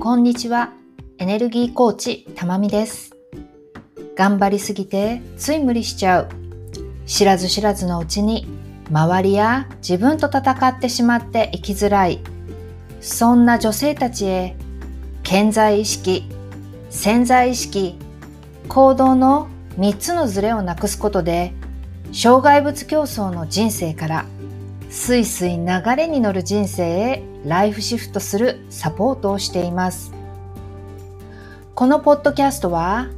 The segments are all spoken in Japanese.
こんにちは。エネルギーコーチ、たまみです。頑張りすぎてつい無理しちゃう。知らず知らずのうちに周りや自分と戦ってしまって生きづらい。そんな女性たちへ健在意識、潜在意識、行動の3つのズレをなくすことで障害物競争の人生からスイスイ流れに乗る人生へライフシフトするサポートをしています。このポッドキャストは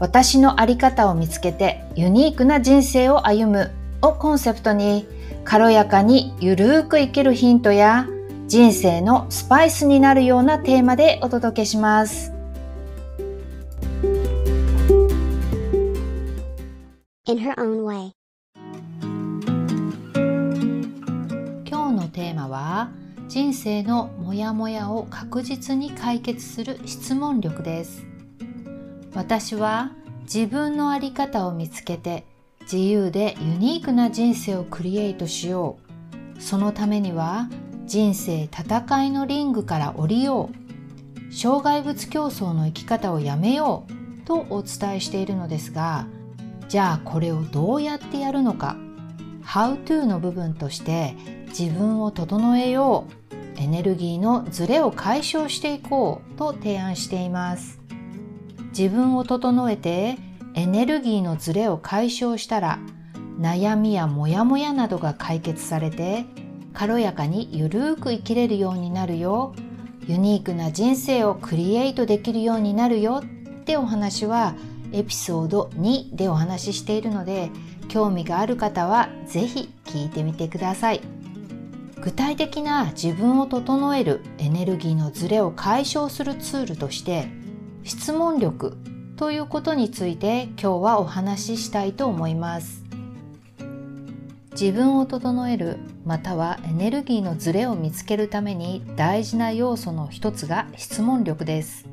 私のあり方を見つけてユニークな人生を歩むをコンセプトに軽やかにゆるーく生きるヒントや人生のスパイスになるようなテーマでお届けします。In her own way. テーマは人生のモヤモヤを確実に解決する質問力です。私は自分の在り方を見つけて自由でユニークな人生をクリエイトしよう。そのためには人生戦いのリングから降りよう。障害物競争の生き方をやめよう。とお伝えしているのですがじゃあこれをどうやってやるのか。How to の部分として自分を整えよう。エネルギーのズレを解消していこうと提案しています。自分を整えてエネルギーのズレを解消したら悩みやモヤモヤなどが解決されて軽やかにゆるーく生きれるようになるよ。ユニークな人生をクリエイトできるようになるよってお話はエピソード2でお話ししているので興味がある方は是非聞いてみてください。具体的な自分を整えるエネルギーのズレを解消するツールとして質問力ということについて今日はお話ししたいと思います。自分を整えるまたはエネルギーのズレを見つけるために大事な要素の一つが質問力です。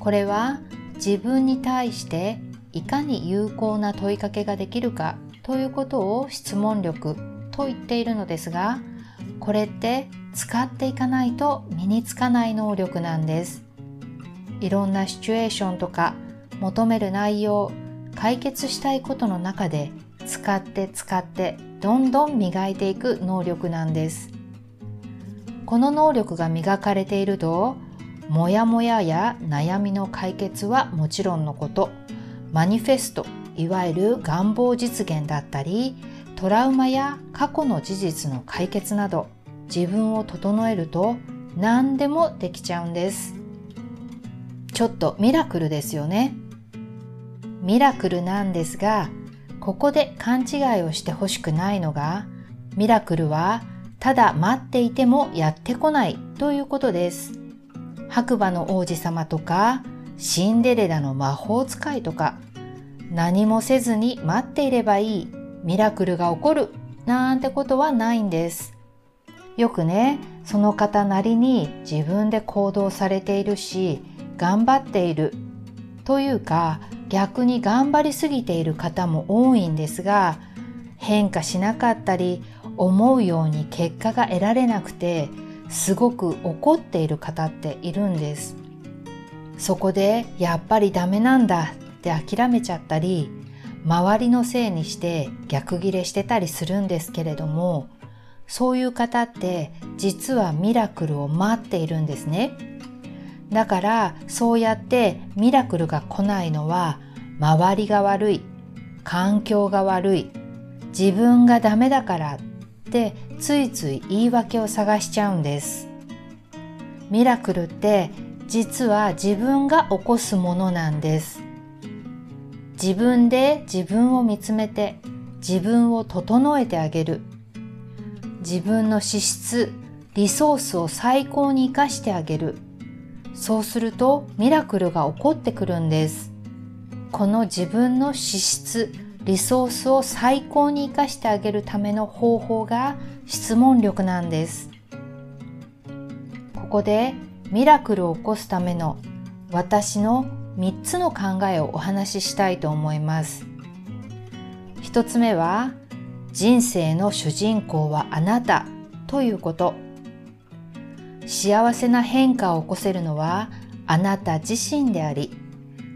これは自分に対していかに有効な問いかけができるかということを質問力と言っているのですがこれって使っていかないと身につかない能力なんです。いろんなシチュエーションとか求める内容解決したいことの中で使って使ってどんどん磨いていく能力なんです。この能力が磨かれているとモヤモヤや悩みの解決はもちろんのこと。マニフェストいわゆる願望実現だったりトラウマや過去の事実の解決など自分を整えると何でもできちゃうんです。ちょっとミラクルですよね。ミラクルなんですがここで勘違いをしてほしくないのがミラクルはただ待っていてもやってこないということです。白馬の王子様とかシンデレラの魔法使いとか何もせずに待っていればいい。ミラクルが起こるなんてことはないんです。よくね、その方なりに自分で行動されているし、頑張っているというか逆に頑張りすぎている方も多いんですが変化しなかったり思うように結果が得られなくてすごく怒っている方っているんですそこでやっぱりダメなんだって諦めちゃったり周りのせいにして逆ギレしてたりするんですけれどもそういう方って実はミラクルを待っているんですね。だからそうやってミラクルが来ないのは周りが悪い環境が悪い自分がダメだからってついつい言い訳を探しちゃうんです。ミラクルって実は自分が起こすものなんです。自分で自分を見つめて自分を整えてあげる。自分の資質リソースを最高に生かしてあげる。そうするとミラクルが起こってくるんです。この自分の資質リソースを最高に生かしてあげるための方法が質問力なんです。ここでミラクルを起こすための私の3つの考えをお話ししたいと思います。1つ目は人生の主人公はあなたということ。幸せな変化を起こせるのはあなた自身であり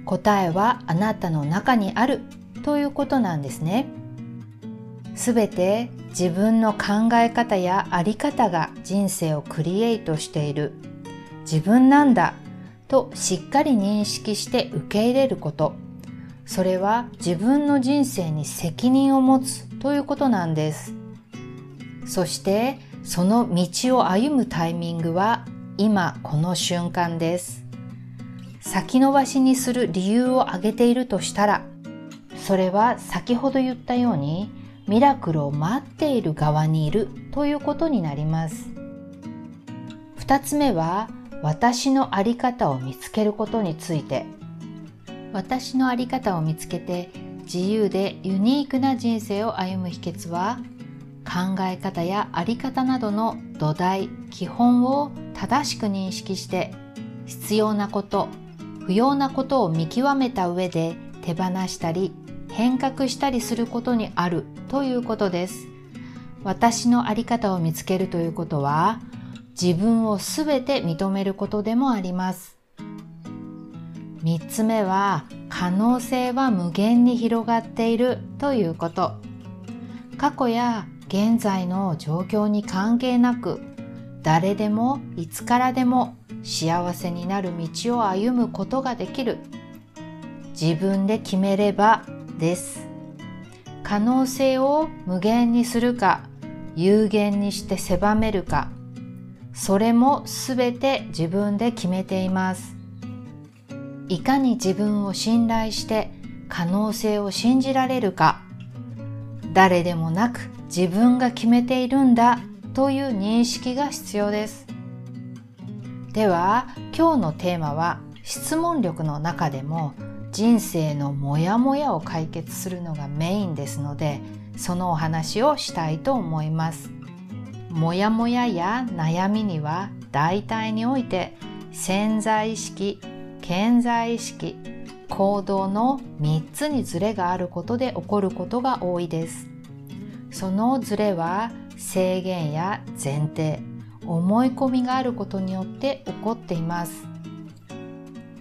答えはあなたの中にあるということなんですね。すべて自分の考え方やあり方が人生をクリエイトしている自分なんだとしっかり認識して受け入れること。それは自分の人生に責任を持つということなんです。そしてその道を歩むタイミングは今この瞬間です。先延ばしにする理由を挙げているとしたらそれは先ほど言ったようにミラクルを待っている側にいるということになります。2つ目は私の在り方を見つけることについて。私の在り方を見つけて自由でユニークな人生を歩む秘訣は考え方や在り方などの土台基本を正しく認識して必要なこと不要なことを見極めた上で手放したり変革したりすることにあるということです。私の在り方を見つけるということは自分をすべて認めることでもあります。3つ目は可能性は無限に広がっているということ。過去や現在の状況に関係なく誰でもいつからでも幸せになる道を歩むことができる。自分で決めればです。可能性を無限にするか有限にして狭めるか。それもすべて自分で決めています。いかに自分を信頼して可能性を信じられるか。誰でもなく自分が決めているんだという認識が必要です。では今日のテーマは質問力の中でも人生のモヤモヤを解決するのがメインですのでそのお話をしたいと思います。モヤモヤや悩みには大体において潜在意識健在意識行動の3つにズレがあることで起こることが多いです。そのズレは制限や前提思い込みがあることによって起こっています。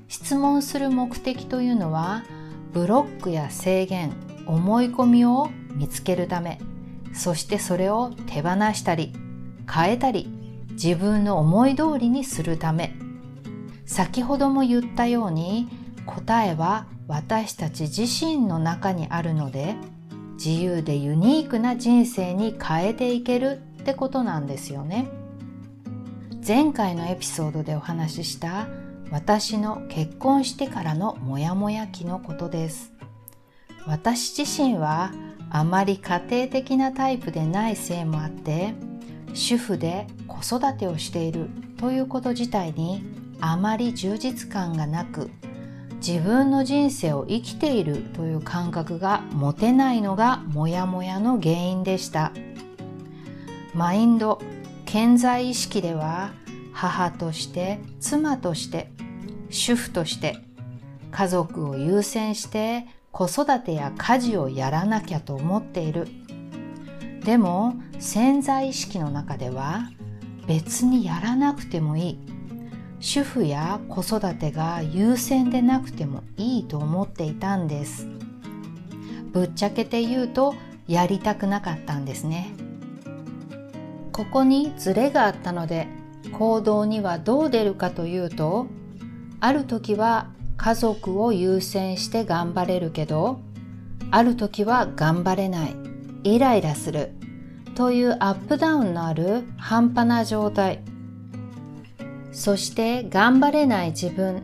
質問する目的というのはブロックや制限思い込みを見つけるためそしてそれを手放したり変えたり自分の思い通りにするため。先ほども言ったように答えは私たち自身の中にあるので自由でユニークな人生に変えていけるってことなんですよね。前回のエピソードでお話しした私の結婚してからのモヤモヤ期のことです。私自身はあまり家庭的なタイプでないせいもあって主婦で子育てをしているということ自体にあまり充実感がなく自分の人生を生きているという感覚が持てないのがモヤモヤの原因でした。マインド健在意識では母として妻として主婦として家族を優先して子育てや家事をやらなきゃと思っている。でも潜在意識の中では別にやらなくてもいい主婦や子育てが優先でなくてもいいと思っていたんです。ぶっちゃけて言うとやりたくなかったんですね。ここにズレがあったので行動にはどう出るかというとある時は家族を優先して頑張れるけどある時は頑張れない。イライラする。というアップダウンのある半端な状態。そして頑張れない自分。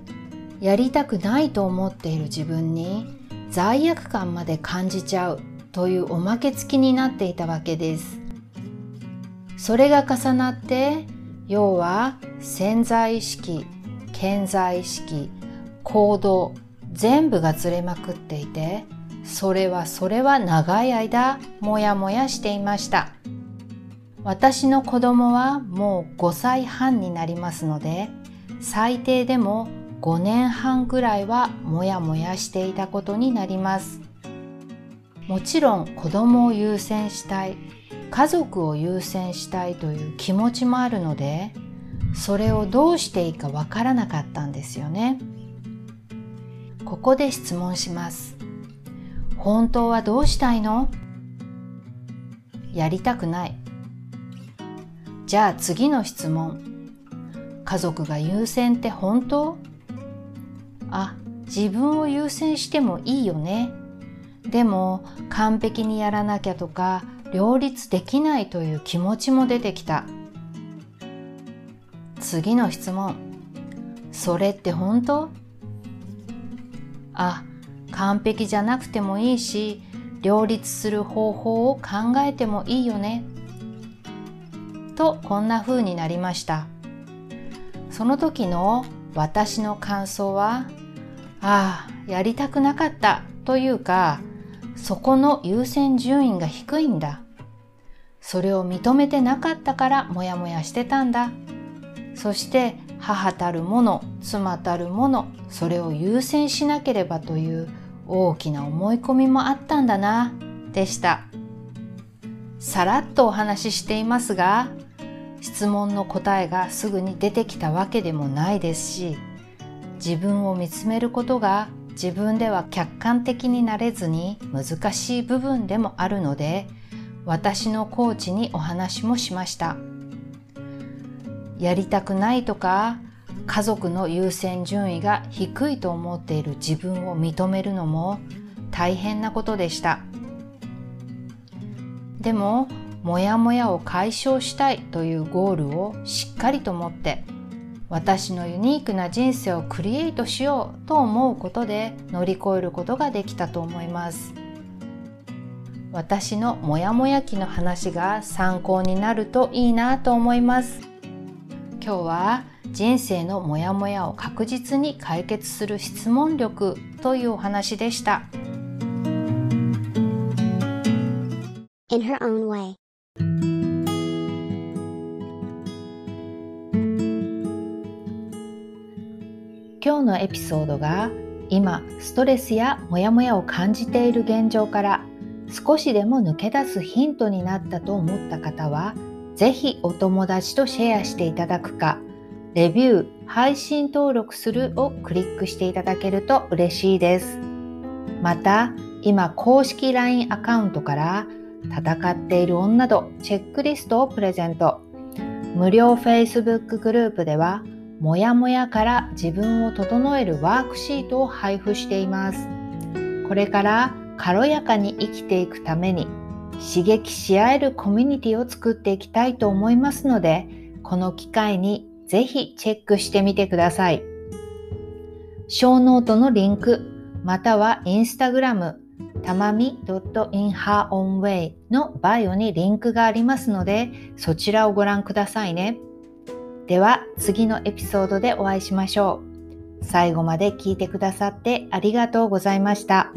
やりたくないと思っている自分に罪悪感まで感じちゃう。というおまけ付きになっていたわけです。それが重なって要は潜在意識健在意識行動全部がずれまくっていてそれはそれは長い間もやもやしていました。私の子供はもう5歳半になりますので最低でも5年半ぐらいはもやもやしていたことになります。もちろん子供を優先したい家族を優先したいという気持ちもあるのでそれをどうしていいかわからなかったんですよね。ここで質問します。本当はどうしたいの？やりたくない。じゃあ次の質問。家族が優先って本当？あ自分を優先してもいいよね。でも完璧にやらなきゃとか両立できないという気持ちも出てきた。次の質問。それって本当？あ完璧じゃなくてもいいし両立する方法を考えてもいいよね。とこんな風になりました。その時の私の感想はああやりたくなかったというかそこの優先順位が低いんだ。それを認めてなかったからモヤモヤしてたんだ。そして母たるもの妻たるものそれを優先しなければという大きな思い込みもあったんだなでしたさらっとお話ししていますが質問の答えがすぐに出てきたわけでもないですし自分を見つめることが自分では客観的になれずに難しい部分でもあるので私のコーチにお話もしました。やりたくないとか家族の優先順位が低いと思っている自分を認めるのも大変なことでした。でもモヤモヤを解消したいというゴールをしっかりと持って私のユニークな人生をクリエイトしようと思うことで乗り越えることができたと思います。私のモヤモヤ期の話が参考になるといいなと思います。今日は人生のモヤモヤを確実に解決する質問力というお話でした。In her own way. 今日のエピソードが今ストレスやモヤモヤを感じている現状から少しでも抜け出すヒントになったと思った方はぜひお友達とシェアしていただくか、レビュー、配信登録するをクリックしていただけると嬉しいです。また、今公式 LINE アカウントから戦っている女とチェックリストをプレゼント。無料 Facebook グループでは、もやもやから自分を整えるワークシートを配布しています。これから軽やかに生きていくために刺激し合えるコミュニティを作っていきたいと思いますので、この機会にぜひチェックしてみてください。ショーノートのリンク、またはインスタグラム、たまみ .inherownway のバイオにリンクがありますので、そちらをご覧くださいね。では次のエピソードでお会いしましょう。最後まで聞いてくださってありがとうございました。